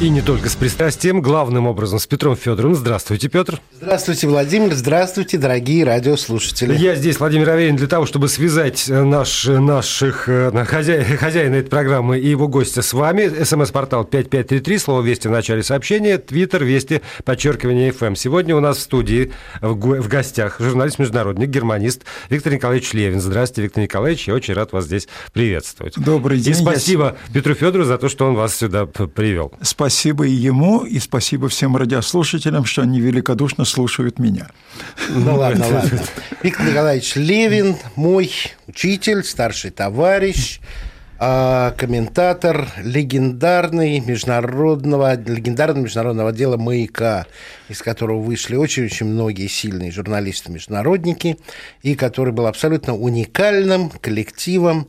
И не только с пристрастием, главным образом с Петром Федоровым. Здравствуйте, Петр. Здравствуйте, Владимир. Здравствуйте, дорогие радиослушатели. Я здесь, Владимир Аверин, для того, чтобы связать наш, наших э, хозя... хозяина этой программы и его гостя с вами. СМС-портал 5533, слово «Вести» в начале сообщения, Твиттер, Вести, подчеркивание FM. Сегодня у нас в студии в, в гостях журналист-международник, германист Виктор Николаевич Левин. Здравствуйте, Виктор Николаевич. Я очень рад вас здесь приветствовать. Добрый день. И спасибо я... Петру Федору за то, что он вас сюда привел. Спасибо спасибо и ему, и спасибо всем радиослушателям, что они великодушно слушают меня. Ну ладно, ладно. Виктор Николаевич Левин, мой учитель, старший товарищ, а, комментатор легендарный международного, легендарного международного отдела «Маяка», из которого вышли очень-очень многие сильные журналисты-международники, и который был абсолютно уникальным коллективом,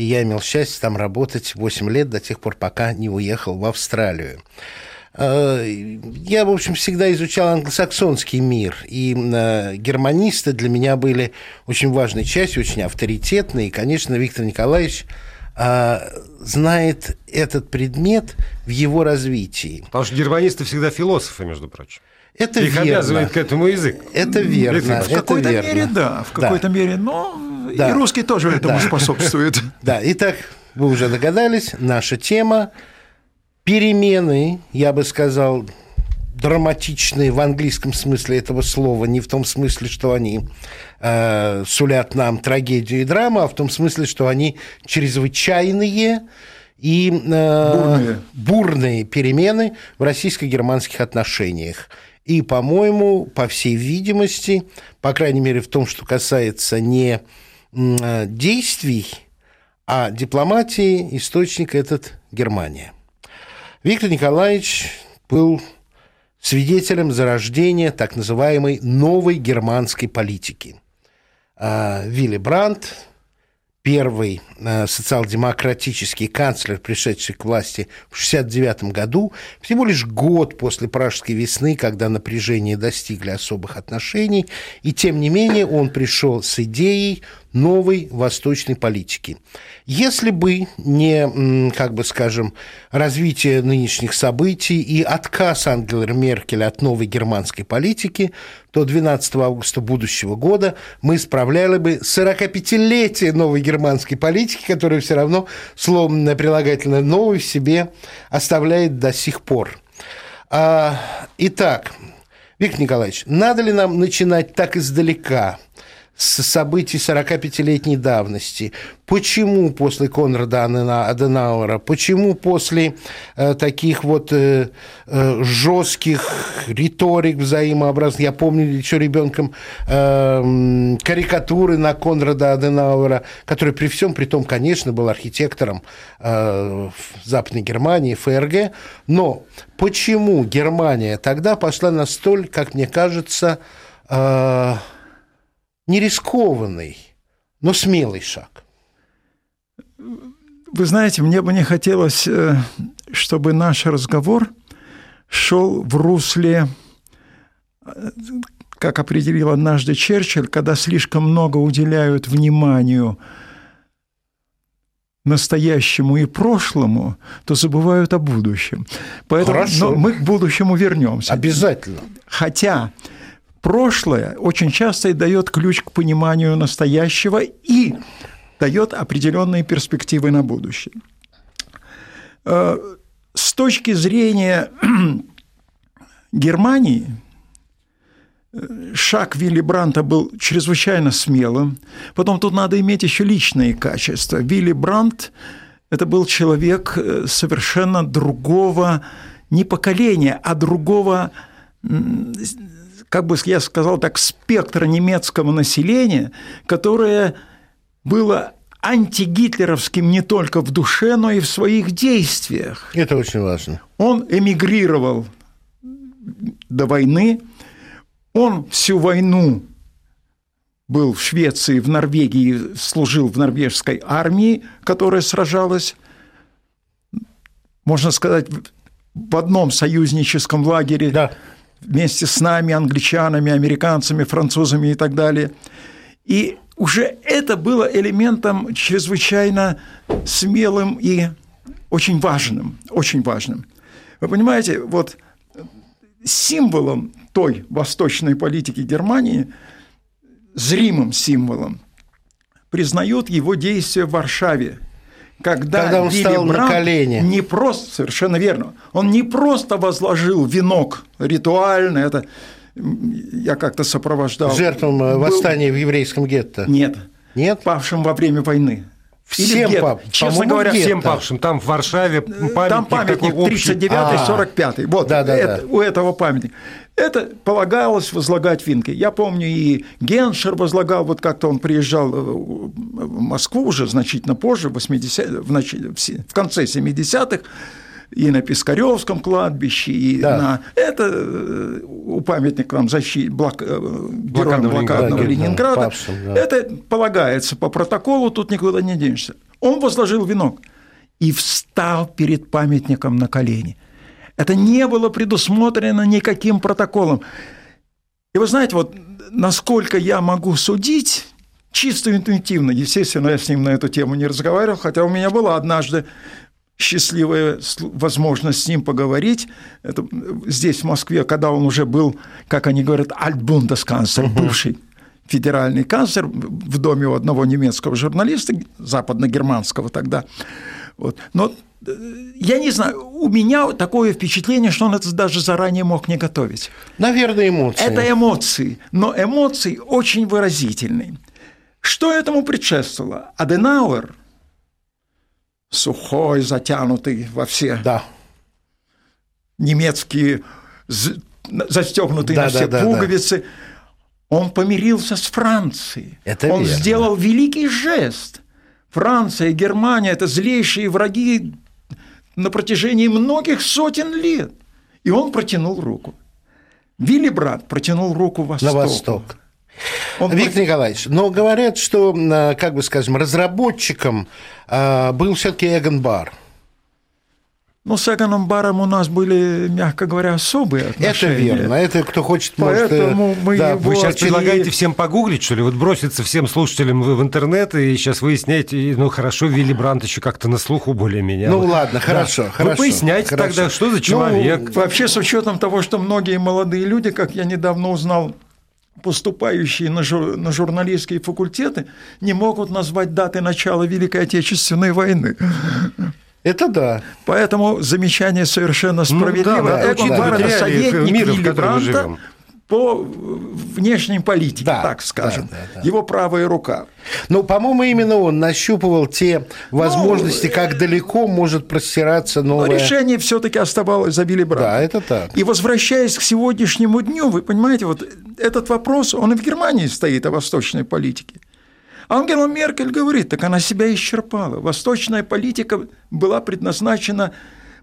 и я имел счастье там работать 8 лет до тех пор, пока не уехал в Австралию. Э, я, в общем, всегда изучал англосаксонский мир, и э, германисты для меня были очень важной частью, очень авторитетные. И, конечно, Виктор Николаевич э, знает этот предмет в его развитии. Потому что германисты всегда философы, между прочим. Это Их верно. обязывает к этому язык. Это верно. В какой-то мере, да, в какой-то да. мере, но да. и русский тоже этому да. способствует. Да, итак, вы уже догадались, наша тема перемены, я бы сказал, драматичные в английском смысле этого слова, не в том смысле, что они э, сулят нам трагедию и драму, а в том смысле, что они чрезвычайные и э, бурные. бурные перемены в российско-германских отношениях. И, по-моему, по всей видимости, по крайней мере в том, что касается не э, действий, а дипломатии, источник этот Германия. Виктор Николаевич был свидетелем зарождения так называемой новой германской политики. А, Вилли Брандт, первый э, социал-демократический канцлер, пришедший к власти в 1969 году, всего лишь год после Пражской весны, когда напряжение достигли особых отношений, и тем не менее он пришел с идеей новой восточной политики. Если бы не, как бы скажем, развитие нынешних событий и отказ Ангелы Меркель от новой германской политики, то 12 августа будущего года мы справляли бы 45-летие новой германской политики, которая все равно словом прилагательное «новый» в себе оставляет до сих пор. А, итак, Виктор Николаевич, надо ли нам начинать так издалека – с событий 45-летней давности. Почему после Конрада Аденауэра, почему после э, таких вот э, э, жестких риторик взаимообразных, я помню еще ребенком э, карикатуры на Конрада Аденауэра, который при всем при том, конечно, был архитектором э, в Западной Германии, ФРГ, но почему Германия тогда пошла на столь, как мне кажется, э, не рискованный, но смелый шаг. Вы знаете, мне бы не хотелось, э, чтобы наш разговор шел в русле, э, как определил однажды Черчилль, когда слишком много уделяют вниманию настоящему и прошлому, то забывают о будущем. Поэтому Хорошо. Но мы к будущему вернемся. Обязательно. Хотя прошлое очень часто и дает ключ к пониманию настоящего и дает определенные перспективы на будущее. Э, с точки зрения Германии, э, шаг Вилли Бранта был чрезвычайно смелым. Потом тут надо иметь еще личные качества. Вилли Брант – это был человек э, совершенно другого не поколения, а другого как бы я сказал так, спектра немецкого населения, которое было антигитлеровским не только в душе, но и в своих действиях. Это очень важно. Он эмигрировал до войны, он всю войну был в Швеции, в Норвегии, служил в норвежской армии, которая сражалась, можно сказать, в одном союзническом лагере да вместе с нами, англичанами, американцами, французами и так далее. И уже это было элементом чрезвычайно смелым и очень важным, очень важным. Вы понимаете, вот символом той восточной политики Германии, зримым символом, признают его действия в Варшаве – когда, когда он Вилли встал Брандт на колени. Не просто, совершенно верно, он не просто возложил венок ритуально, это я как-то сопровождал. Жертвам э, Был- восстания в еврейском гетто. Нет. Нет? Павшим во время войны. Всем пап- Честно говоря, гетто. Всем павшим. Там в Варшаве памятник, там памятник такой общий. 39-45. Вот Да, да, это- да. у этого памятника. Это полагалось возлагать винкой. Я помню, и Геншер возлагал, вот как-то он приезжал э, в Москву уже значительно позже, в, 80, в, нач- в конце 70-х, и на Пискаревском кладбище, и Да. на это э, у памятника нам защиты блок, э, героям Блокадного Ленинграда. Ленинграда. Павшим, да. Это полагается по протоколу, тут никуда не денешься. Он возложил венок и встал перед памятником на колени. Это не было предусмотрено никаким протоколом. И вы знаете, вот насколько я могу судить, чисто интуитивно, естественно, я с ним на эту тему не разговаривал, хотя у меня была однажды счастливая возможность с ним поговорить. Это здесь, в Москве, когда он уже был, как они говорят, альтбундесканцлер, бывший федеральный канцлер в доме у одного немецкого журналиста, западно-германского тогда. Вот. Но я не знаю, у меня такое впечатление, что он это даже заранее мог не готовить. Наверное, эмоции. Это эмоции, но эмоции очень выразительные. Что этому предшествовало? Аденауэр, сухой, затянутый во все Да. немецкие, застегнутые Да, на да, все да, да. пуговицы, он помирился с Францией. Это он верно. сделал великий жест. Франция и Германия – это злейшие враги на протяжении многих сотен лет. И он протянул руку. Вилли Брат протянул руку На Востоку. восток. Он Виктор Николаевич, но говорят, что, э, как бы скажем, разработчиком э, был все-таки Эгон Бар. Ну, с Эгоном Баром у нас были, мягко говоря, особые Это отношения. верно. Это кто хочет, может... э, Поэтому мы да, его- Вы сейчас Вот, предлагаете всем погуглить, что ли? Вот броситься всем слушателям в интернет и сейчас выяснять, ну хорошо, Вилли Брандт еще как-то на слуху более-менее. Ну Вот. ладно, хорошо, Вы хорошо. поясняйте хорошо. тогда, что за Ну, человек. Вообще, с учетом того, что многие молодые люди, как я недавно узнал, поступающие на, жур- на журналистские факультеты, не могут назвать даты начала Великой Отечественной войны. Это да. Поэтому замечание совершенно справедливо. Ну да, это реалии советник мира, Вилли Брандта живем. по внешней политике, Да, так скажем. да, да, да. Его правая рука. Ну, по-моему, именно он нащупывал те возможности, Ну, как далеко может простираться Но новое... решение все-таки оставалось за Вилли Брандтом. Да, это так. И возвращаясь к сегодняшнему дню, вы понимаете, вот этот вопрос, он и в Германии стоит о восточной политике. Ангела Меркель говорит, так она себя исчерпала. Восточная политика была предназначена,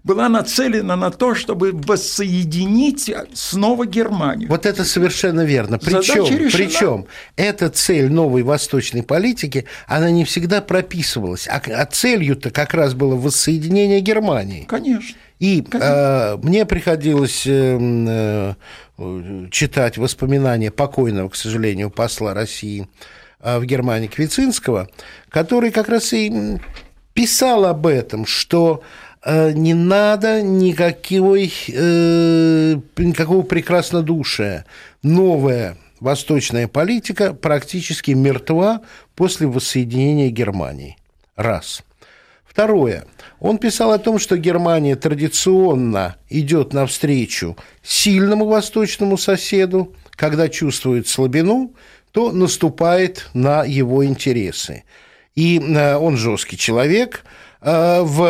была нацелена на то, чтобы воссоединить снова Германию. Вот это совершенно верно. Причем, причем эта цель новой восточной политики, она не всегда прописывалась. А, а целью-то как раз было воссоединение Германии. Конечно. И э, мне приходилось э, э, читать воспоминания покойного, к сожалению, посла России в Германии Квицинского, который как раз и писал об этом, что э, не надо никакой, э, никакого прекраснодушия. Новая восточная политика практически мертва после воссоединения Германии. Раз. Второе. Он писал о том, что Германия традиционно идет навстречу сильному восточному соседу, когда чувствует слабину, то наступает на его интересы. И э, он жесткий человек, э, в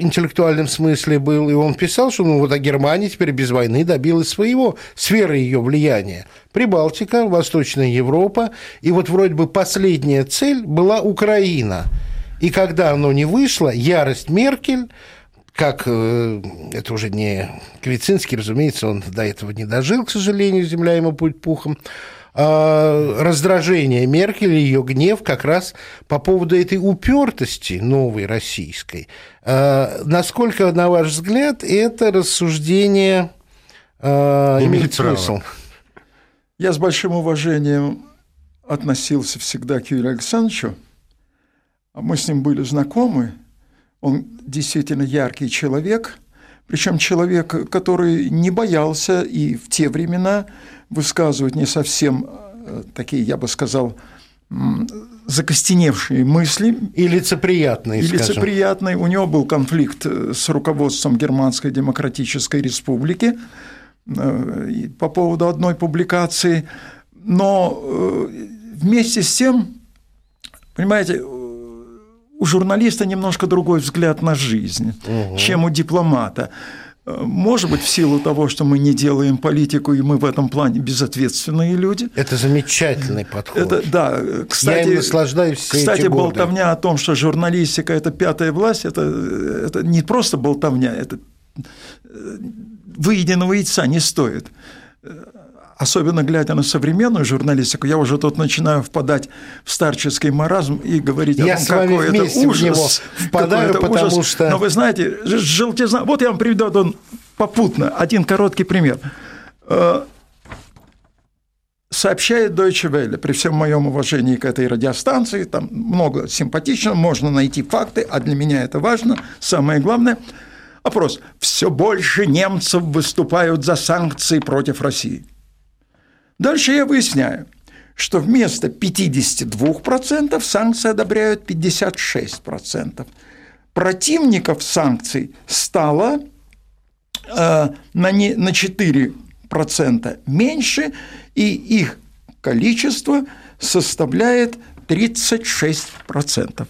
интеллектуальном смысле был, и он писал, что ну вот а Германия теперь без войны добилась своего, сферы ее влияния. Прибалтика, Восточная Европа, и вот вроде бы последняя цель была Украина – и когда оно не вышло, ярость Меркель, как э, это уже не Квицинский, разумеется, он до этого не дожил, к сожалению, земля ему будет пухом, раздражение Меркель и ее гнев как раз по поводу этой упертости новой российской. А, насколько, на ваш взгляд, это рассуждение а, Имеет смысл? Я с большим уважением относился всегда к Юрию Александровичу. А Мы с ним были знакомы. Он действительно яркий человек, причем человек, который не боялся и в те времена высказывать не совсем э, такие, я бы сказал, закостеневшие мысли. И лицеприятные, И лицеприятные. У него был конфликт э, с руководством Германской Демократической Республики э, по поводу одной публикации. Но вместе с тем, понимаете, у журналиста немножко другой взгляд на жизнь, угу. чем у дипломата. Может быть, в силу того, что мы не делаем политику, и мы в этом плане безответственные люди. Это замечательный подход. Это, да, кстати, Я им наслаждаюсь все Кстати, эти годы. болтовня о том, что журналистика – это пятая власть, это, это не просто болтовня, это выеденного яйца не стоит особенно глядя на современную журналистику, я уже тут начинаю впадать в старческий маразм и говорить я о том, какой это ужас. В него впадаю, это потому ужас. что... Но вы знаете, желтизна... Вот я вам приведу один попутно один короткий пример. Э, сообщает Deutsche Welle, при всем моем уважении к этой радиостанции, там много симпатичного, можно найти факты, а для меня это важно, самое главное – Опрос. Все больше немцев выступают за санкции против России. Дальше я выясняю, что вместо 52% санкции одобряют 56%. Противников санкций стало э, на, не, на 4% меньше, и их количество составляет 36%.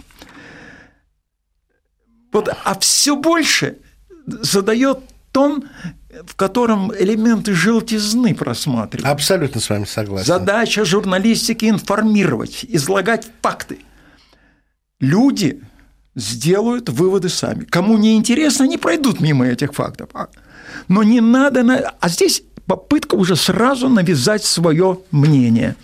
Вот, а все больше задает тон в котором элементы желтизны просматриваются. Абсолютно с вами согласен. Задача журналистики – информировать, излагать факты. Люди сделают выводы сами. Кому не интересно, они пройдут мимо этих фактов. А, но не надо... А здесь попытка уже сразу навязать свое мнение.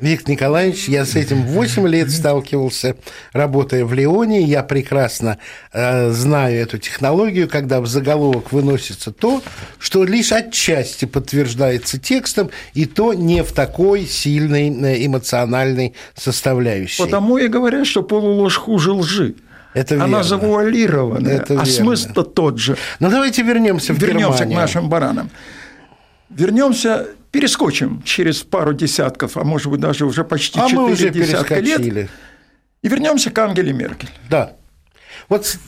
Виктор Николаевич, я с этим 8 лет сталкивался, работая в Леоне. Я прекрасно э, знаю эту технологию, когда в заголовок выносится то, что лишь отчасти подтверждается текстом, и то не в такой сильной э, эмоциональной составляющей. Потому и говорят, что полуложь хуже лжи. Это Она верно. завуалированная, Это а смысл-то тот же. Ну, давайте вернемся в Вернемся Германию. к нашим баранам. Вернемся перескочим через пару десятков, а может быть даже уже почти а четыре мы уже десятка лет, и вернемся к Ангеле Меркель. Да. Вот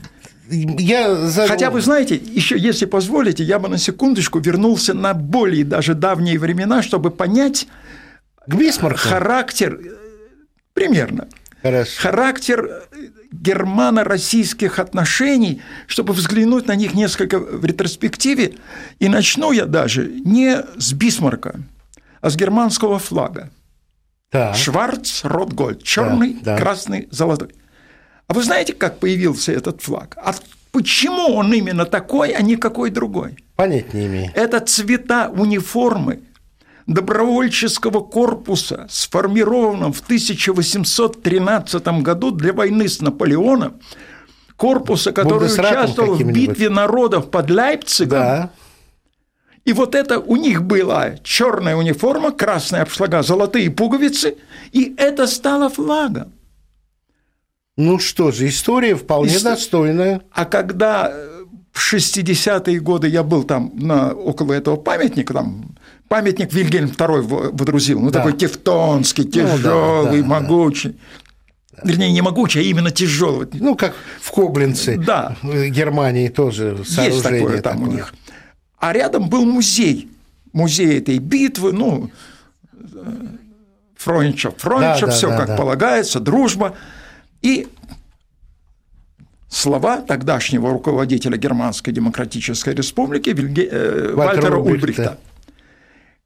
я за... Хотя вы знаете, еще если позволите, я бы на секундочку вернулся на более даже давние времена, чтобы понять к Бисмарку. характер примерно. Хорошо. Характер германо-российских отношений, чтобы взглянуть на них несколько в ретроспективе. И начну я даже не с Бисмарка, а с германского флага. Так. Шварц, Ротгольд, черный, да, да. красный, золотой. А вы знаете, как появился этот флаг? А почему он именно такой, а не какой другой? Понять не имею. Это цвета униформы добровольческого корпуса, сформированном в 1813 году для войны с Наполеоном, корпуса, который участвовал в битве народов под Лейпцигом. Да. И вот это у них была черная униформа, красная обшлага, золотые пуговицы, и это стало флагом. Ну что же, история вполне Истор... достойная. А когда э, в 60-е годы я был там на, около этого памятника, там памятник Вильгельм II водрузил, ну да. такой тевтонский, тяжелый, ну, да, да, могучий. Да. Вернее, не могучий, а именно тяжелый. Ну, как в Коблинце, да. в Германии тоже сооружение Есть такое там такое. у них. А рядом был музей, музей этой битвы, ну, Фронча, Фронча, да, все да, как да. полагается, дружба. И слова тогдашнего руководителя Германской Демократической Республики Вильге... э, Вальтера Ульбрихта.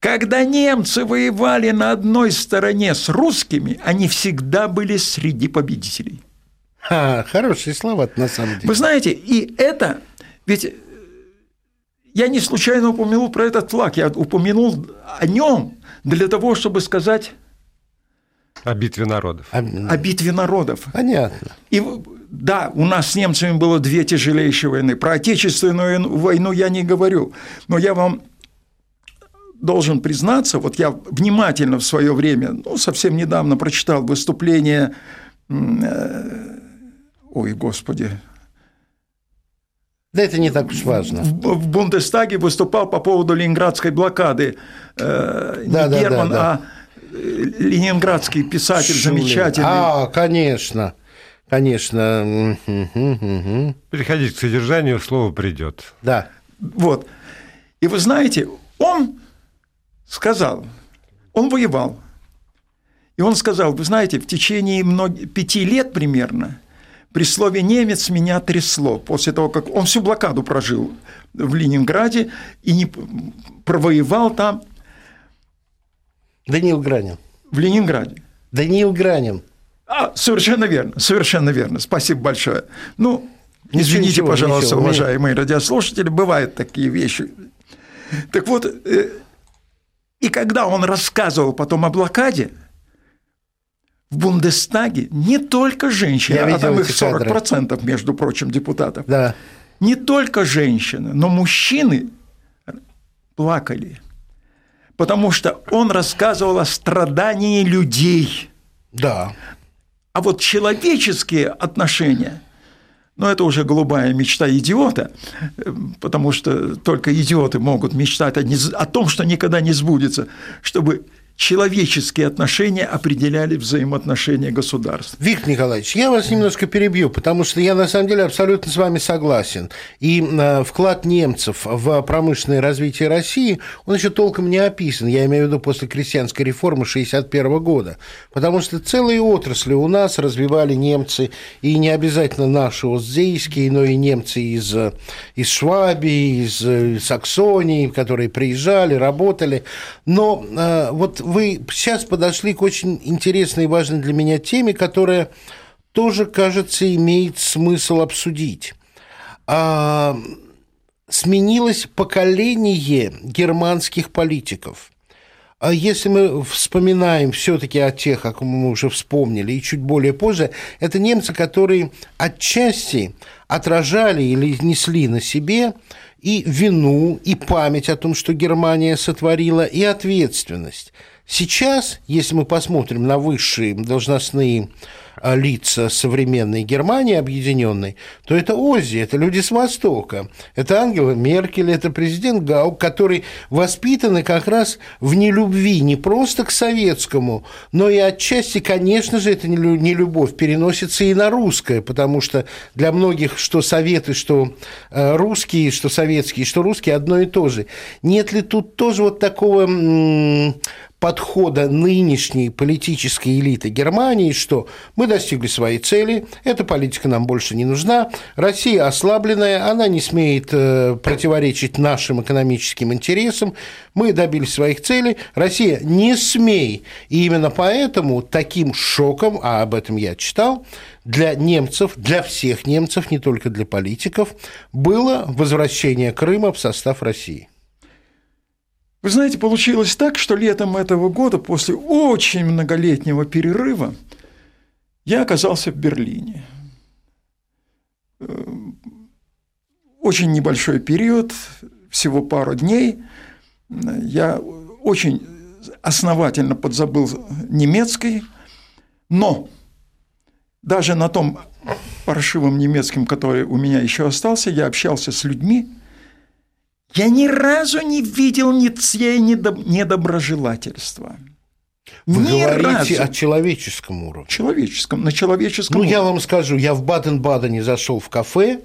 Когда немцы воевали на одной стороне с русскими, они всегда были среди победителей. А, хорошие слова на самом деле. Вы знаете, и это, ведь я не случайно упомянул про этот флаг, я упомянул о нем для того, чтобы сказать о битве народов. О, о битве народов. Понятно. И да, у нас с немцами было две тяжелейшие войны. Про Отечественную войну я не говорю, но я вам должен признаться, вот я внимательно в свое время, ну, совсем недавно прочитал выступление, э, ой, господи, Да это не так уж важно. В Бундестаге выступал по поводу ленинградской блокады. Э, не да, Герман, да, да, а ленинградский писатель Шулин. замечательный. А, конечно. Конечно. Переходить к содержанию, слово придет. Да. Вот. И вы знаете, он сказал, он воевал. И он сказал, вы знаете, в течение мног... пяти лет примерно при слове «немец» меня трясло после того, как он всю блокаду прожил в Ленинграде и не провоевал там. Даниил Гранин. В Ленинграде. Даниил Гранин. А, совершенно верно, совершенно верно. Спасибо большое. Ну, извините, ничего, пожалуйста, ничего, уважаемые радиослушатели, бывают такие вещи. Так вот, э, и когда он рассказывал потом о блокаде, в Бундестаге не только женщины, а там их 40%, кадры. между прочим, депутатов. Да. Не только женщины, но мужчины плакали. Потому что он рассказывал о страдании людей. Да. А вот человеческие отношения, ну, это уже голубая мечта идиота, потому что только идиоты могут мечтать о том, что никогда не сбудется, чтобы человеческие отношения определяли взаимоотношения государств. Виктор Николаевич, я вас немножко перебью, потому что я на самом деле абсолютно с вами согласен. И э, вклад немцев в промышленное развитие России, он еще толком не описан, я имею в виду после крестьянской реформы 1961 года, потому что целые отрасли у нас развивали немцы, и не обязательно наши оздейские, но и немцы из, из Швабии, из э, Саксонии, которые приезжали, работали. Но э, вот вы сейчас подошли к очень интересной и важной для меня теме, которая тоже, кажется, имеет смысл обсудить. А, сменилось поколение германских политиков. А если мы вспоминаем все-таки о тех, как мы уже вспомнили, и чуть более позже, это немцы, которые отчасти отражали или несли на себе и вину, и память о том, что Германия сотворила, и ответственность. Сейчас, если мы посмотрим на высшие должностные а, лица современной Германии объединенной, то это Ози, это люди с Востока, это Ангела Меркель, это президент Гаук, которые воспитаны как раз в нелюбви не просто к советскому, но и отчасти, конечно же, это не любовь переносится и на русское, потому что для многих что советы, что а, русские, что советские, что русские одно и то же. Нет ли тут тоже вот такого подхода нынешней политической элиты Германии, что мы достигли своей цели, эта политика нам больше не нужна, Россия ослабленная, она не смеет э, противоречить нашим экономическим интересам, мы добились своих целей, Россия не смей. И именно поэтому таким шоком, а об этом я читал, для немцев, для всех немцев, не только для политиков, было возвращение Крыма в состав России. Вы знаете, получилось так, что летом этого года, после очень многолетнего перерыва, я оказался в Берлине. Э, очень небольшой период, всего пару дней. Я очень основательно подзабыл немецкий, но даже на том паршивом немецком, который у меня еще остался, я общался с людьми, я ни разу не видел ни тьей недоброжелательства. Вы Ни говорите разу. о человеческом уровне. Человеческом, на человеческом Ну, уровне. я вам скажу, я в Баден-Бадене зашел в кафе,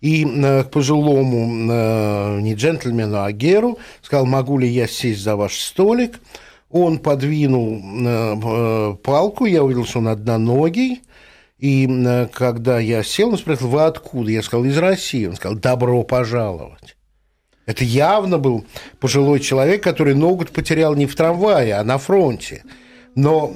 и э, к пожилому, э, не джентльмену, а Геру, сказал, могу ли я сесть за ваш столик. Он подвинул э, палку, я увидел, что он одноногий, и когда я сел, он спросил, вы откуда? Я сказал, из России. Он сказал, добро пожаловать. Это явно был пожилой человек, который ногу потерял не в трамвае, а на фронте. Но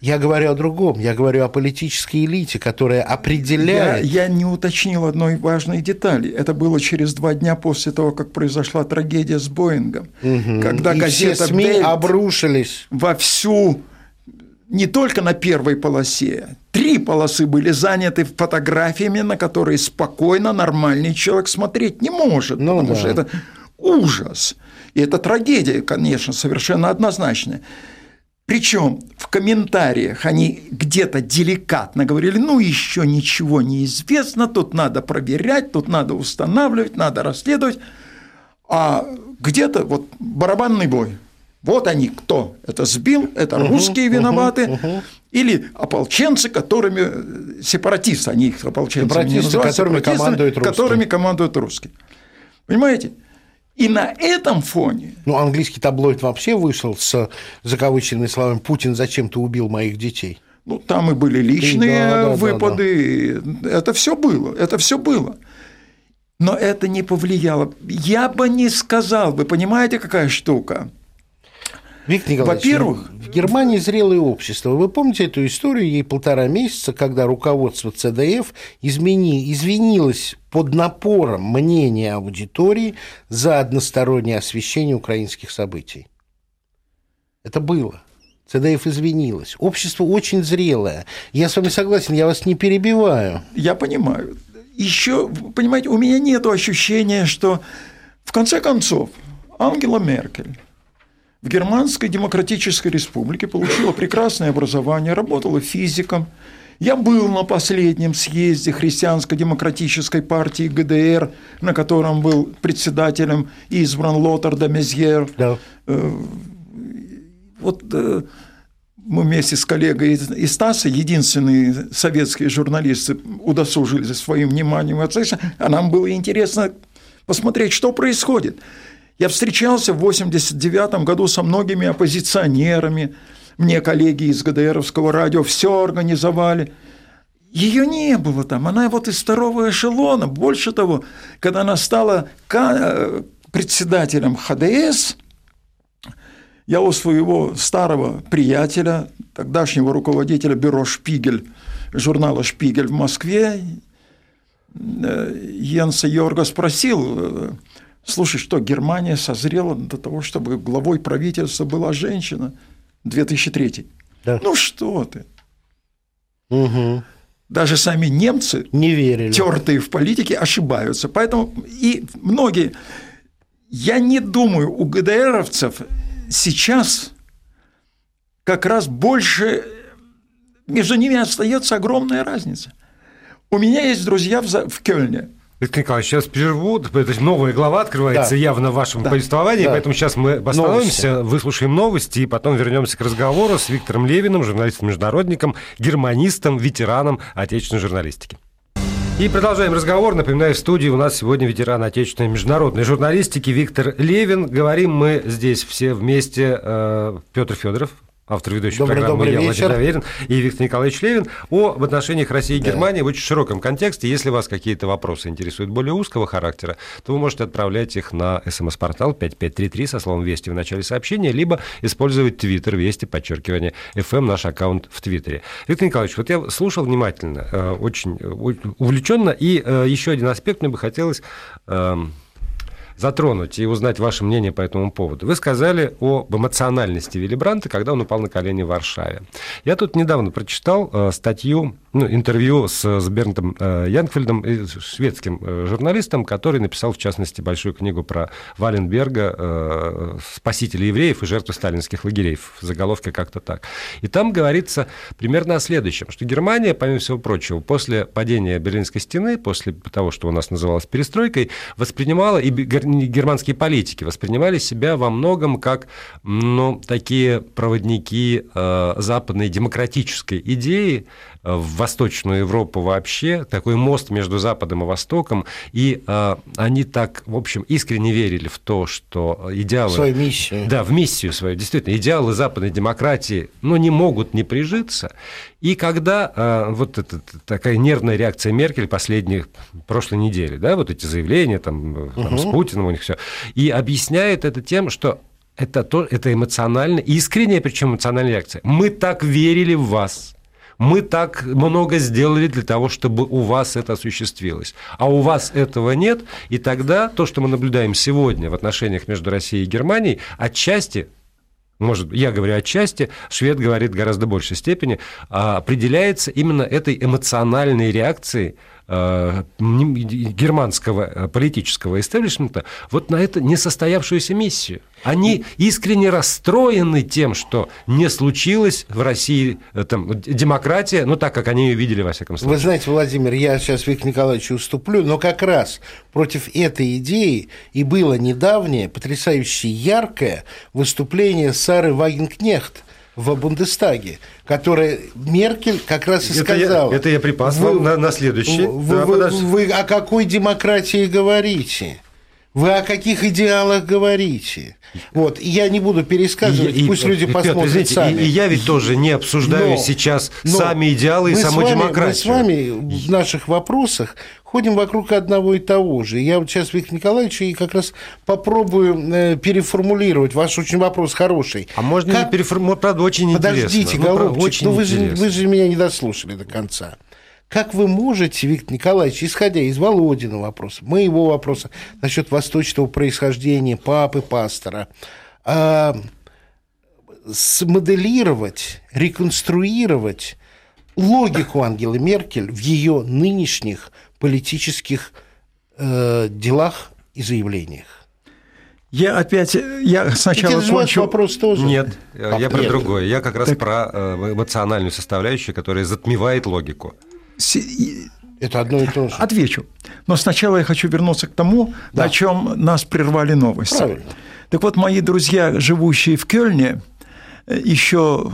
я говорю о другом, я говорю о политической элите, которая определяет... Я, я не уточнил одной важной детали. Это было через два дня после того, как произошла трагедия с Боингом. Угу. Когда И газета все СМИ Бельт обрушились. Во всю не только на первой полосе. Три полосы были заняты фотографиями, на которые спокойно нормальный человек смотреть не может. Ну, потому да. что это ужас. И это трагедия, конечно, совершенно однозначная. Причем в комментариях они где-то деликатно говорили, ну еще ничего не известно, тут надо проверять, тут надо устанавливать, надо расследовать. А где-то вот барабанный бой. Вот они кто? Это сбил, это русские виноваты, или ополченцы, которыми сепаратисты, они их ополченцами сепаратисты, не называют, которыми командуют русские. которыми командуют русские. Понимаете? И на этом фоне... Ну, английский таблоид вообще вышел с закавыченными словами «Путин зачем-то убил моих детей». Ну, там и были личные да, да, выпады. Да, да. Это все было. Это все было. Но это не повлияло. Я бы не сказал, вы понимаете, какая штука? Виктор Николаевич, Во-первых, в Германии зрелое общество. Вы помните эту историю? Ей полтора месяца, когда руководство ЦДФ измени... извинилось под напором мнения аудитории за одностороннее освещение украинских событий. Это было. ЦДФ извинилось. Общество очень зрелое. Я с вами согласен, я вас не перебиваю. Я понимаю. Еще, понимаете, у меня нет ощущения, что в конце концов Ангела Меркель в Германской Демократической Республике, получила прекрасное образование, работала физиком. Я был на последнем съезде Христианско-демократической партии ГДР, на котором был председателем избран Лотар де Мезьер. Да. Э, вот э, мы вместе с коллегой из Стаса, единственные советские журналисты, удосужились своим вниманием, а нам было интересно посмотреть, что происходит. Я встречался в 1989 году со многими оппозиционерами, мне коллеги из ГДРовского радио все организовали. Ее не было там, она вот из второго эшелона. Больше того, когда она стала э, председателем ХДС, я у своего старого приятеля, тогдашнего руководителя бюро «Шпигель», журнала «Шпигель» в Москве, э, Йенса Йорга спросил, э, Слушай, что Германия созрела до того, чтобы главой правительства была женщина? 2003. Да. Ну что ты? Угу. Даже сами немцы, не верили. тертые в политике, ошибаются. Поэтому и многие... Я не думаю, у ГДРовцев сейчас как раз больше... Между ними остается огромная разница. У меня есть друзья в, в Кёльне – Виктор Николаевич, сейчас прерву, то есть новая глава открывается да. явно в вашем да. повествовании, да. поэтому сейчас мы остановимся, новости. выслушаем новости и потом вернемся к разговору с Виктором Левиным, журналистом-международником, германистом, ветераном отечественной журналистики. И продолжаем разговор. Напоминаю, в студии у нас сегодня ветеран отечественной международной журналистики Виктор Левин. Говорим мы здесь все вместе. Э, Петр Федоров, автор ведущей добрый, программы добрый «Я вечер. Владимир Аверин» и Виктор Николаевич Левин, об отношениях России и Германии да. в очень широком контексте. Если вас какие-то вопросы интересуют более узкого характера, то вы можете отправлять их на смс-портал 5533 со словом «Вести» в начале сообщения, либо использовать твиттер «Вести», подчеркивание, FM, наш аккаунт в твиттере. Виктор Николаевич, вот я слушал внимательно, э, очень увлеченно, и э, еще один аспект мне бы хотелось эм, затронуть и узнать ваше мнение по этому поводу. Вы сказали об эмоциональности Вилли Бранта, когда он упал на колени в Варшаве. Я тут недавно прочитал э, статью, ну, интервью с, с Бернтом э, Янкфельдом, шведским э, журналистом, который написал, в частности, большую книгу про Валенберга «Спасители евреев и жертвы сталинских лагерей». В заголовке как-то так. И там говорится примерно о следующем, что Германия, помимо всего прочего, после падения Берлинской стены, после того, что у нас называлось перестройкой, воспринимала и германские политики воспринимали себя во многом как ну, такие проводники э, западной демократической идеи э, в Восточную Европу вообще, такой мост между Западом и Востоком, и э, они так, в общем, искренне верили в то, что идеалы... Свою миссию. Да, в миссию свою, действительно, идеалы западной демократии, ну, не могут не прижиться, и когда э, вот эта такая нервная реакция Меркель последних, прошлой недели, да, вот эти заявления там, там угу. с Путиным у них все, и объясняет это тем, что это, то, это эмоционально, искренняя, причем эмоциональная реакция. Мы так верили в вас, мы так много сделали для того, чтобы у вас это осуществилось. А у вас этого нет, и тогда то, что мы наблюдаем сегодня в отношениях между Россией и Германией, отчасти может, я говорю отчасти, швед говорит гораздо большей степени, а, определяется именно этой эмоциональной реакцией германского политического истеблишмента вот на эту несостоявшуюся миссию. Они искренне расстроены тем, что не случилось в России там, демократия, ну так, как они ее видели, во всяком случае. Вы знаете, Владимир, я сейчас Виктор Николаевичу уступлю, но как раз против этой идеи и было недавнее, потрясающе яркое выступление Сары Вагенкнехт, в Бундестаге, которая Меркель как раз и это сказала. Я, это я припас вы, на, на следующий. Вы, да, вы, вы о какой демократии говорите? Вы о каких идеалах говорите? Вот, я не буду пересказывать, и, пусть и, люди Петр, посмотрят извините, сами. И, и я ведь тоже не обсуждаю но, сейчас но сами идеалы и саму вами, демократию. Мы с вами в наших вопросах ходим вокруг одного и того же. Я вот сейчас, Виктор Николаевич, и как раз попробую э, переформулировать. Ваш очень вопрос хороший. А можно как... переформулировать? Правда, очень Подождите, интересно. Подождите, ну, голубчик, ну, вы, же, вы же меня не дослушали до конца. Как вы можете, Виктор Николаевич, исходя из Володина вопроса, моего вопроса насчет восточного происхождения папы пастора, а, смоделировать, реконструировать логику Ангелы Меркель в ее нынешних политических э, делах и заявлениях? Я опять, я сначала Это кончу... вопрос тоже. Нет, а, я про нет. другое. Я как раз так... про э, эмоциональную составляющую, которая затмевает логику. Это одно и то же. Отвечу. Но сначала я хочу вернуться к тому, да. на чем нас прервали новости. Правильно. Так вот, мои друзья, живущие в Кёльне, еще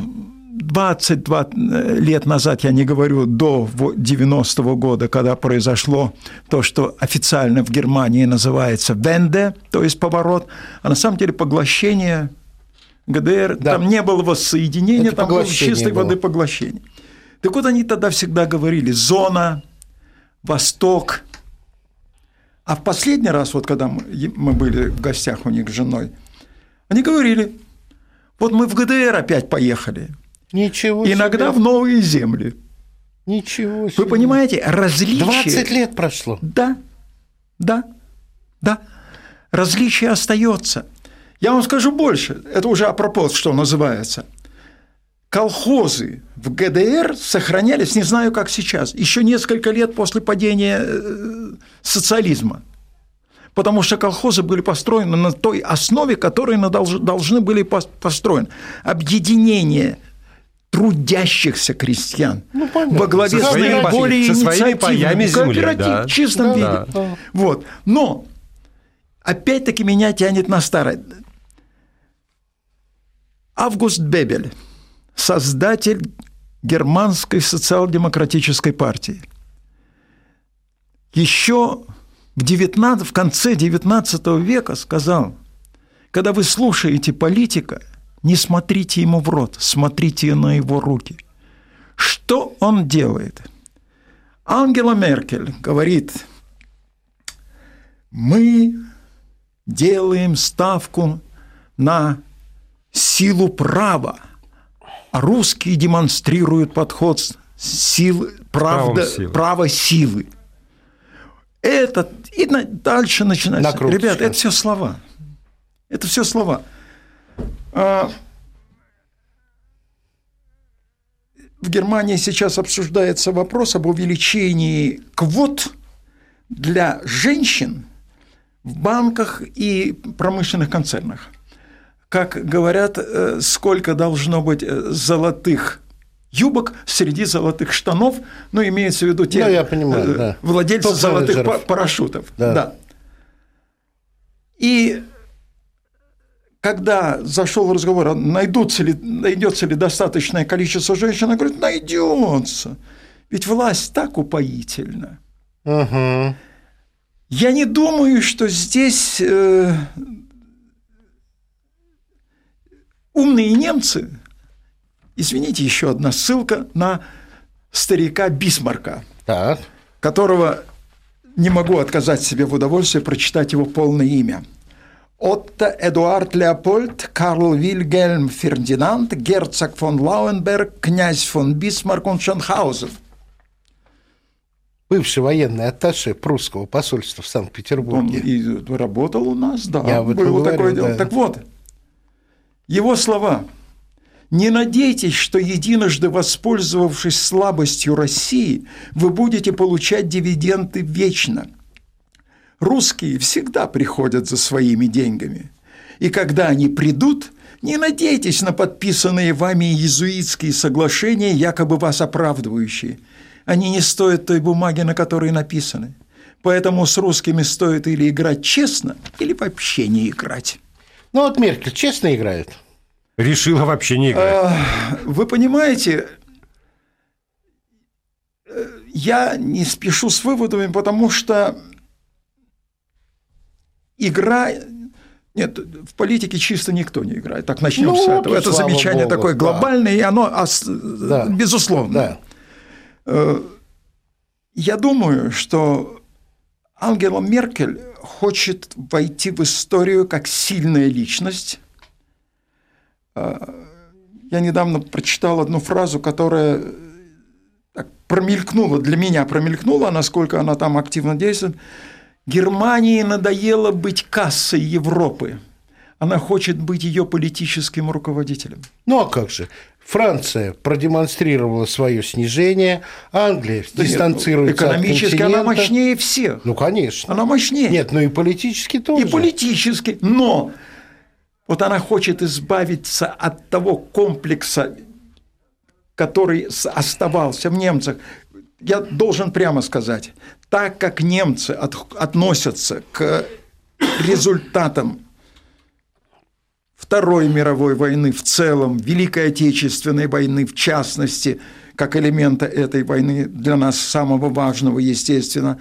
22 лет назад, я не говорю до 90-го года, когда произошло то, что официально в Германии называется «венде», то есть поворот, а на самом деле поглощение ГДР, да. там не было воссоединения, Это там было чистой было. воды поглощение. Так вот, они тогда всегда говорили «зона», «восток». А в последний раз, вот когда мы были в гостях у них с женой, они говорили, вот мы в ГДР опять поехали. Ничего Иногда себе. в новые земли. Ничего себе. Вы понимаете, различия... 20 лет прошло. Да, да, да. Различие остается. Я вам скажу больше. Это уже апропос, что называется – колхозы в ГДР сохранялись, не знаю, как сейчас, еще несколько лет после падения э, социализма. Потому что колхозы были построены на той основе, которой должны были построены. Объединение трудящихся крестьян ну, во главе со с наиболее паями земли, да. в чистом да, виде. Да. Вот. Но опять-таки меня тянет на старое. Август Бебель создатель германской социал-демократической партии. Еще в, 19, в конце XIX века сказал, когда вы слушаете политика, не смотрите ему в рот, смотрите на его руки. Что он делает? Ангела Меркель говорит, мы делаем ставку на силу права – русские демонстрируют подход сил, правда, право силы. Это и дальше начинается. Ребята, это все слова. Это все слова. А, в Германии сейчас обсуждается вопрос об увеличении квот для женщин в банках и промышленных концернах как говорят, э, сколько должно быть э, золотых юбок среди золотых штанов, ну, имеется в виду те ну, я понимаю, э, да. владельцы золотых менеджеров. парашютов. Да. да. И когда зашел разговор, а найдутся ли, найдется ли достаточное количество женщин, она говорит, найдется. Ведь власть так упоительна. Угу. Я не думаю, что здесь Умные немцы, извините, еще одна ссылка на старика Бисмарка, так. которого не могу отказать себе в удовольствии прочитать его полное имя. Отто Эдуард Леопольд, Карл Вильгельм Фердинанд, герцог фон Лауенбург, князь фон Бисмарк und Шенхаузен. Бывший военный атташе прусского посольства в Санкт-Петербурге. Он и работал у нас, да. Я этом было говорю, такое да. дело. Так вот, его слова Не надейтесь, что единожды воспользовавшись слабостью России, вы будете получать дивиденды вечно. Русские всегда приходят за своими деньгами. И когда они придут, не надейтесь на подписанные вами иезуитские соглашения, якобы вас оправдывающие. Они не стоят той бумаги, на которой написаны. Поэтому с русскими стоит или играть честно, или вообще не играть. Ну вот Меркель честно играет. Решила вообще не играть. А, вы понимаете, я не спешу с выводами, потому что игра нет, в политике чисто никто не играет. Так начнем ну, с этого. Это замечание Богу, такое глобальное, да. и оно да. безусловно. Да. Э, я думаю, что Ангела Меркель хочет войти в историю как сильная личность. А, я недавно прочитал одну фразу, которая промелькнула, для меня промелькнула, насколько она там активно действует. Германии надоело быть кассой Европы. Она хочет быть ее политическим руководителем. Ну а как же? Франция продемонстрировала свое снижение, Англия Нет, дистанцируется экономически от она мощнее всех. Ну, конечно. Она мощнее. Нет, ну и политически тоже. И политически. Но вот она хочет избавиться от того комплекса, который оставался в немцах. Я должен прямо сказать, так как немцы от, относятся к результатам Второй мировой войны в целом, Великой Отечественной войны в частности, как элемента этой войны для нас самого важного, естественно,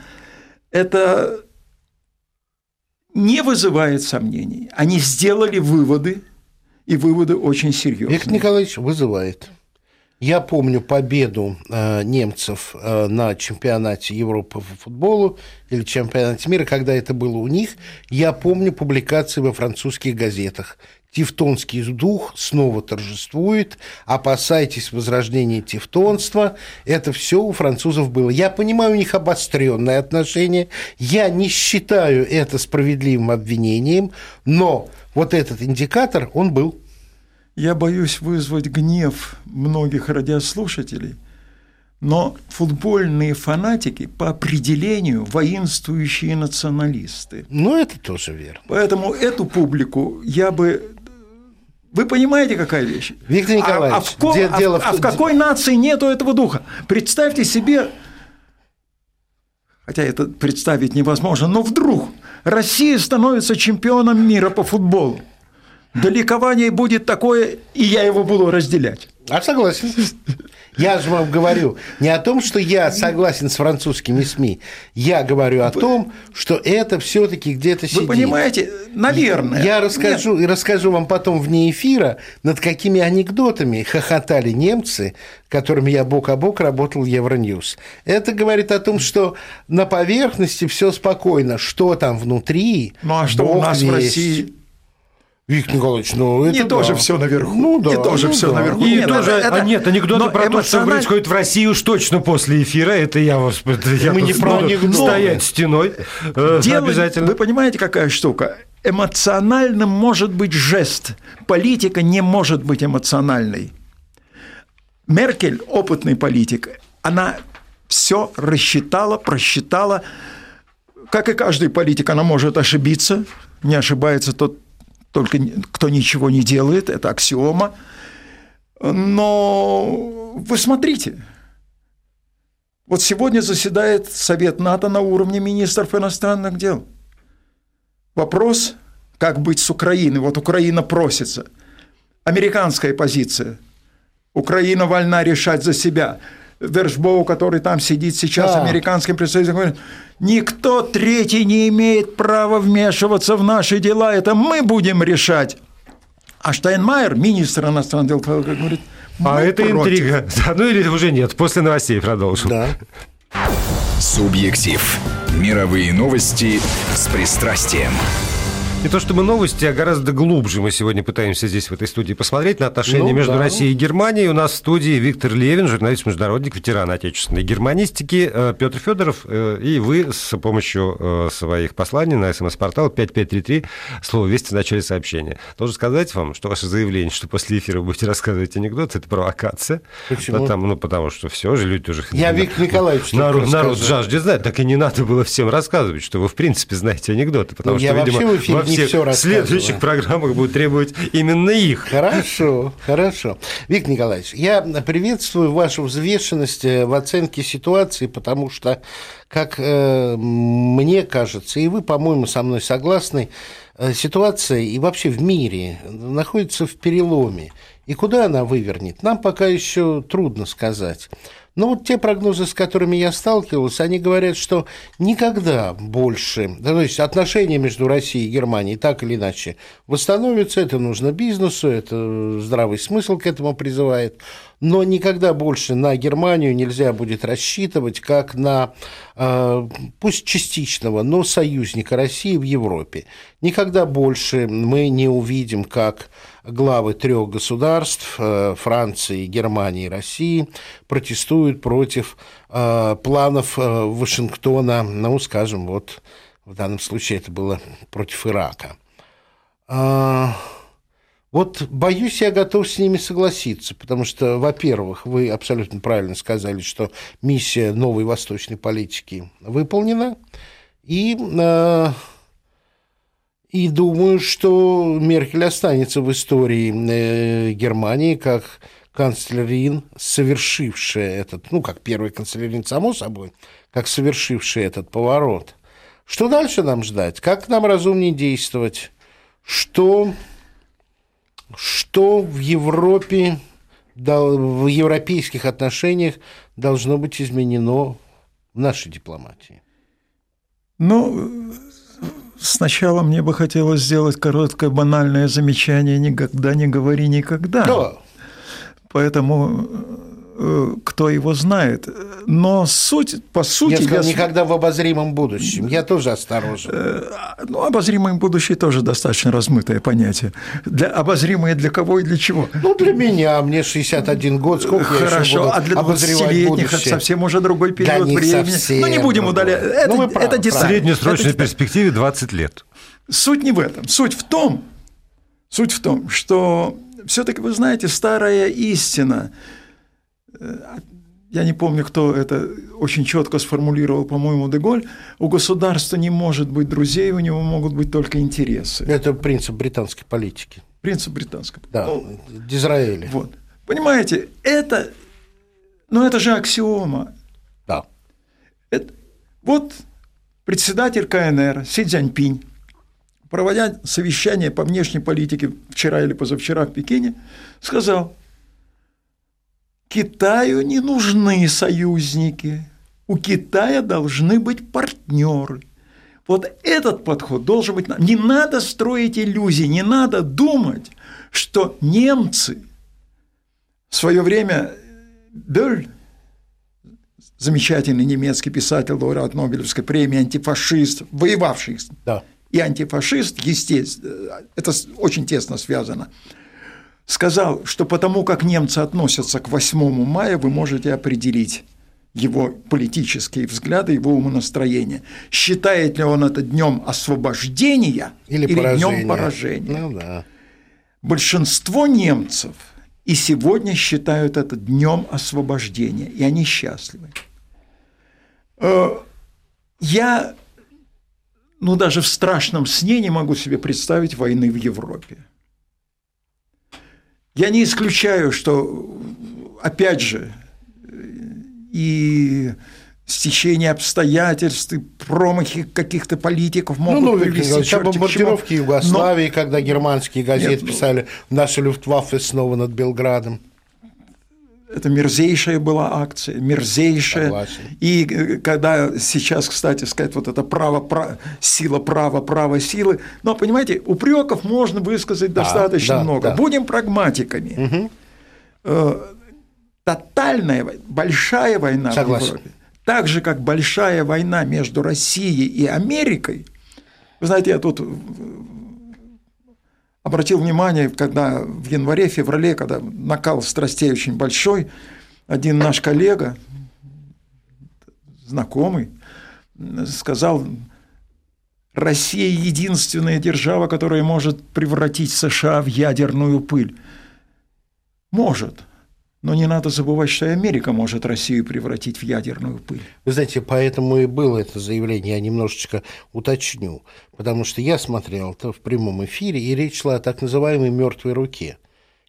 это не вызывает сомнений. Они сделали выводы, и выводы очень серьезные. Виктор Николаевич вызывает. Я помню победу э, немцев э, на чемпионате Европы по футболу или чемпионате мира, когда это было у них. Я помню публикации во французских газетах. Тевтонский дух снова торжествует, опасайтесь возрождения тевтонства. Это все у французов было. Я понимаю, у них обостренное отношение. Я не считаю это справедливым обвинением, но вот этот индикатор, он был. Я боюсь вызвать гнев многих радиослушателей, но футбольные фанатики по определению воинствующие националисты. Ну, это тоже верно. Поэтому эту публику я бы вы понимаете, какая вещь? Виктор Николаевич, а, а, в, ко... де, дело а, в... а в какой нации нету этого духа? Представьте себе, хотя это представить невозможно, но вдруг Россия становится чемпионом мира по футболу. Да ликование будет такое, и я его буду разделять. А согласен. Я же вам говорю не о том, что я согласен с французскими СМИ. Я говорю о том, что это все-таки где-то сидит. Вы понимаете, наверное. Я расскажу Нет. и расскажу вам потом вне эфира, над какими анекдотами хохотали немцы, которыми я бок о бок работал в Евроньюз. Это говорит о том, что на поверхности все спокойно, что там внутри. Ну а что Бог у нас весть. в России? Виктор Николаевич, ну это Не да. тоже все наверху. Ну да. Не тоже ну, все да. наверху. И нет, тоже, это, а нет, анекдоты про эмоциональ... то, что происходит в России уж точно после эфира, это я вас я Мы не про стоять стеной э, Дело, обязательно. Вы понимаете, какая штука? Эмоциональным может быть жест. Политика не может быть эмоциональной. Меркель, опытный политик, она все рассчитала, просчитала. Как и каждый политик, она может ошибиться. Не ошибается тот только кто ничего не делает, это аксиома. Но вы смотрите, вот сегодня заседает Совет НАТО на уровне министров иностранных дел. Вопрос, как быть с Украиной. Вот Украина просится. Американская позиция. Украина вольна решать за себя. Вершбоу, который там сидит сейчас, да. американским представителем, говорит, никто третий не имеет права вмешиваться в наши дела, это мы будем решать. А Штайнмайер, министр иностранных дел, говорит, а это против. интрига. Ну или уже нет. После новостей продолжим. Да. Субъектив. Мировые новости с пристрастием. Не то чтобы новости, а гораздо глубже мы сегодня пытаемся здесь, в этой студии, посмотреть на отношения ну, между да. Россией и Германией. У нас в студии Виктор Левин, журналист-международник, ветеран отечественной германистики, э, Петр Федоров, э, и вы с помощью э, своих посланий на смс-портал 5533, слово «Вести» в начале сообщения. Должен сказать вам, что ваше заявление, что после эфира вы будете рассказывать анекдот, это провокация. Почему? Потому, ну, потому что все же люди уже... Я Виктор Николаевич народ, народ жаждет знать, так и не надо было всем рассказывать, что вы, в принципе, знаете анекдоты, потому ну, что, видимо, во всех все следующих программах будут требовать именно их. Хорошо, хорошо. Виктор Николаевич, я приветствую вашу взвешенность э, в оценке ситуации, потому что, как э, мне кажется, и вы, по-моему, со мной согласны, э, ситуация и вообще в мире находится в переломе. И куда она вывернет, нам пока еще трудно сказать. Но вот те прогнозы, с которыми я сталкивался, они говорят, что никогда больше, то есть отношения между Россией и Германией так или иначе восстановятся, это нужно бизнесу, это здравый смысл к этому призывает, но никогда больше на Германию нельзя будет рассчитывать как на, э, пусть частичного, но союзника России в Европе. Никогда больше мы не увидим, как главы трех государств, э, Франции, Германии и России, протестуют против э, планов Вашингтона, ну, скажем, вот в данном случае это было против Ирака. Вот боюсь, я готов с ними согласиться, потому что, во-первых, вы абсолютно правильно сказали, что миссия новой восточной политики выполнена, и, э, и думаю, что Меркель останется в истории э, Германии как канцлерин, совершившая этот, ну, как первый канцлерин, само собой, как совершившая этот поворот. Что дальше нам ждать? Как нам разумнее действовать? Что что в Европе, в европейских отношениях должно быть изменено в нашей дипломатии? Ну, сначала мне бы хотелось сделать короткое банальное замечание «никогда не говори никогда». Да. Поэтому кто его знает. Но суть, по сути... Я сказал, я... никогда в обозримом будущем. Я тоже осторожен. Э, ну, обозримое будущее тоже достаточно размытое понятие. Для... Обозримое для кого и для чего? Ну, для меня. Мне 61 год. Сколько Хорошо, я еще буду а для 20-летних это совсем уже другой период для времени. Совсем ну, не будем удалять. Это, ну, правы, это деталь. В среднесрочной это перспективе 20 лет. Суть не в этом. Суть в том, суть в том, что все-таки вы знаете старая истина – Э, я не помню, кто это очень четко сформулировал, по-моему, Деголь, у государства не может быть друзей, у него могут быть только интересы. Это принцип британской политики. Принцип британской Да, ну, Израиля. Вот. Понимаете, это, ну это же аксиома. Да. Это, вот председатель КНР Си Цзяньпинь, проводя совещание по внешней политике вчера или позавчера в Пекине, сказал, Китаю не нужны союзники, у Китая должны быть партнеры. Вот этот подход должен быть. Не надо строить иллюзии, не надо думать, что немцы в свое время Бёль, замечательный немецкий писатель, лауреат Нобелевской премии, антифашист, воевавший да. и антифашист, естественно, это очень тесно связано – сказал, что потому как немцы относятся к 8 мая, вы можете определить его политические взгляды, его умонастроение. Считает ли он это днем освобождения или, или днем поражения? Ну, да. Большинство немцев и сегодня считают это днем освобождения, и они счастливы. Э, я, ну даже в страшном сне не могу себе представить войны в Европе. Я не исключаю, что, опять же, и стечение обстоятельств, и промахи каких-то политиков могут ну, ну, привести к бомбардировки Югославии, Но... когда германские газеты Нет, ну, писали «Наша Люфтваффе снова над Белградом». Это мерзейшая была акция, мерзейшая. Согласен. И э, когда сейчас, кстати сказать, вот это право, право сила права, право силы, но, понимаете, упреков можно высказать да, достаточно да, много. Да. Будем прагматиками. Угу. Тотальная, большая война Согласен. в Европе, так же, как большая война между Россией и Америкой, вы знаете, я тут обратил внимание, когда в январе-феврале, когда накал страстей очень большой, один наш коллега, знакомый, сказал, Россия единственная держава, которая может превратить США в ядерную пыль. Может – но не надо забывать, что и Америка может Россию превратить в ядерную пыль. Вы знаете, поэтому и было это заявление, я немножечко уточню. Потому что я смотрел это в прямом эфире, и речь шла о так называемой мертвой руке.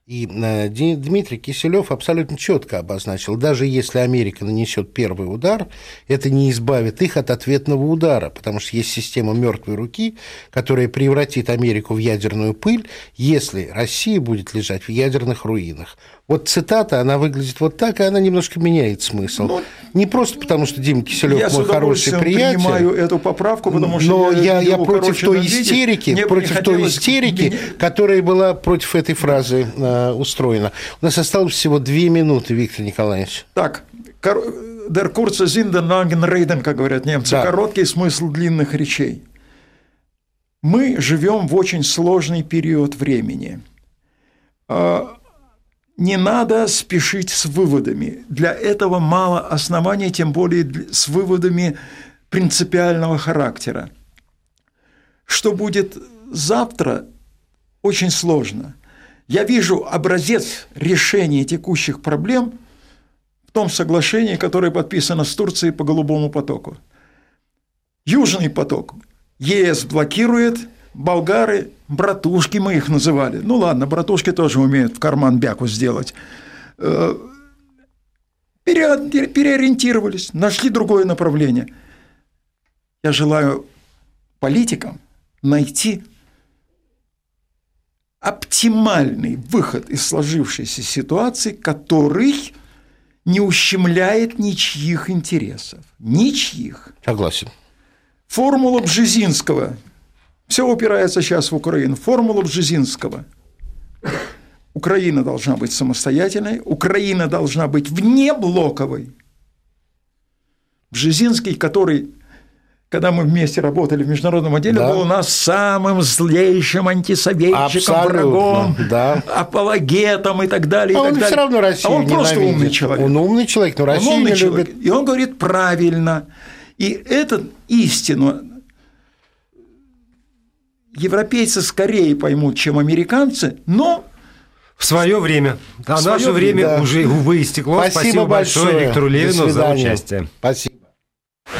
И э, Дмитрий Киселев абсолютно четко обозначил, даже если Америка нанесет первый удар, это не избавит их от ответного удара, потому что есть система мертвой руки, которая превратит Америку в ядерную пыль, если Россия будет лежать в ядерных руинах. Вот цитата, она выглядит вот так, и она немножко меняет смысл. Но, ну, не просто потому, что Дима Киселев я мой хороший приятель. Я принимаю эту поправку, потому что но я, я, против той истерики, против той истерики, которая была против этой фразы э, устроена. У нас осталось всего две минуты, Виктор Николаевич. Так, der kurze Sinn der langen Reden, как говорят немцы, да. короткий смысл длинных речей. Мы живем в очень сложный период времени а, не надо спешить с выводами. Для этого мало оснований, тем более с выводами принципиального характера. Что будет завтра, очень сложно. Я вижу образец решения текущих проблем в том соглашении, которое подписано с Турцией по Голубому потоку. Южный поток ЕС блокирует – болгары, братушки мы их называли. Ну ладно, братушки тоже умеют в карман бяку сделать. Э, переориентировались, нашли другое направление. Я желаю политикам найти оптимальный выход из сложившейся ситуации, который не ущемляет ничьих интересов. Ничьих. Согласен. Формула Бжезинского – все упирается сейчас в Украину. Формула Бжезинского. Украина должна быть самостоятельной, Украина должна быть внеблоковой. Бжезинский, который, когда мы вместе работали в международном отделе, да. был у нас самым злейшим антисоветчиком, Абсолютно, врагом, да. апологетом и так далее. А и он так все равно Россию А он просто умный человек. Он умный человек, но Россию он умный не человек. любит. И он говорит правильно. И эту истину европейцы скорее поймут, чем американцы, но в свое время. А в наше время да. уже, увы, истекло. Спасибо, Спасибо большое, большое Виктору Левину за участие. Спасибо.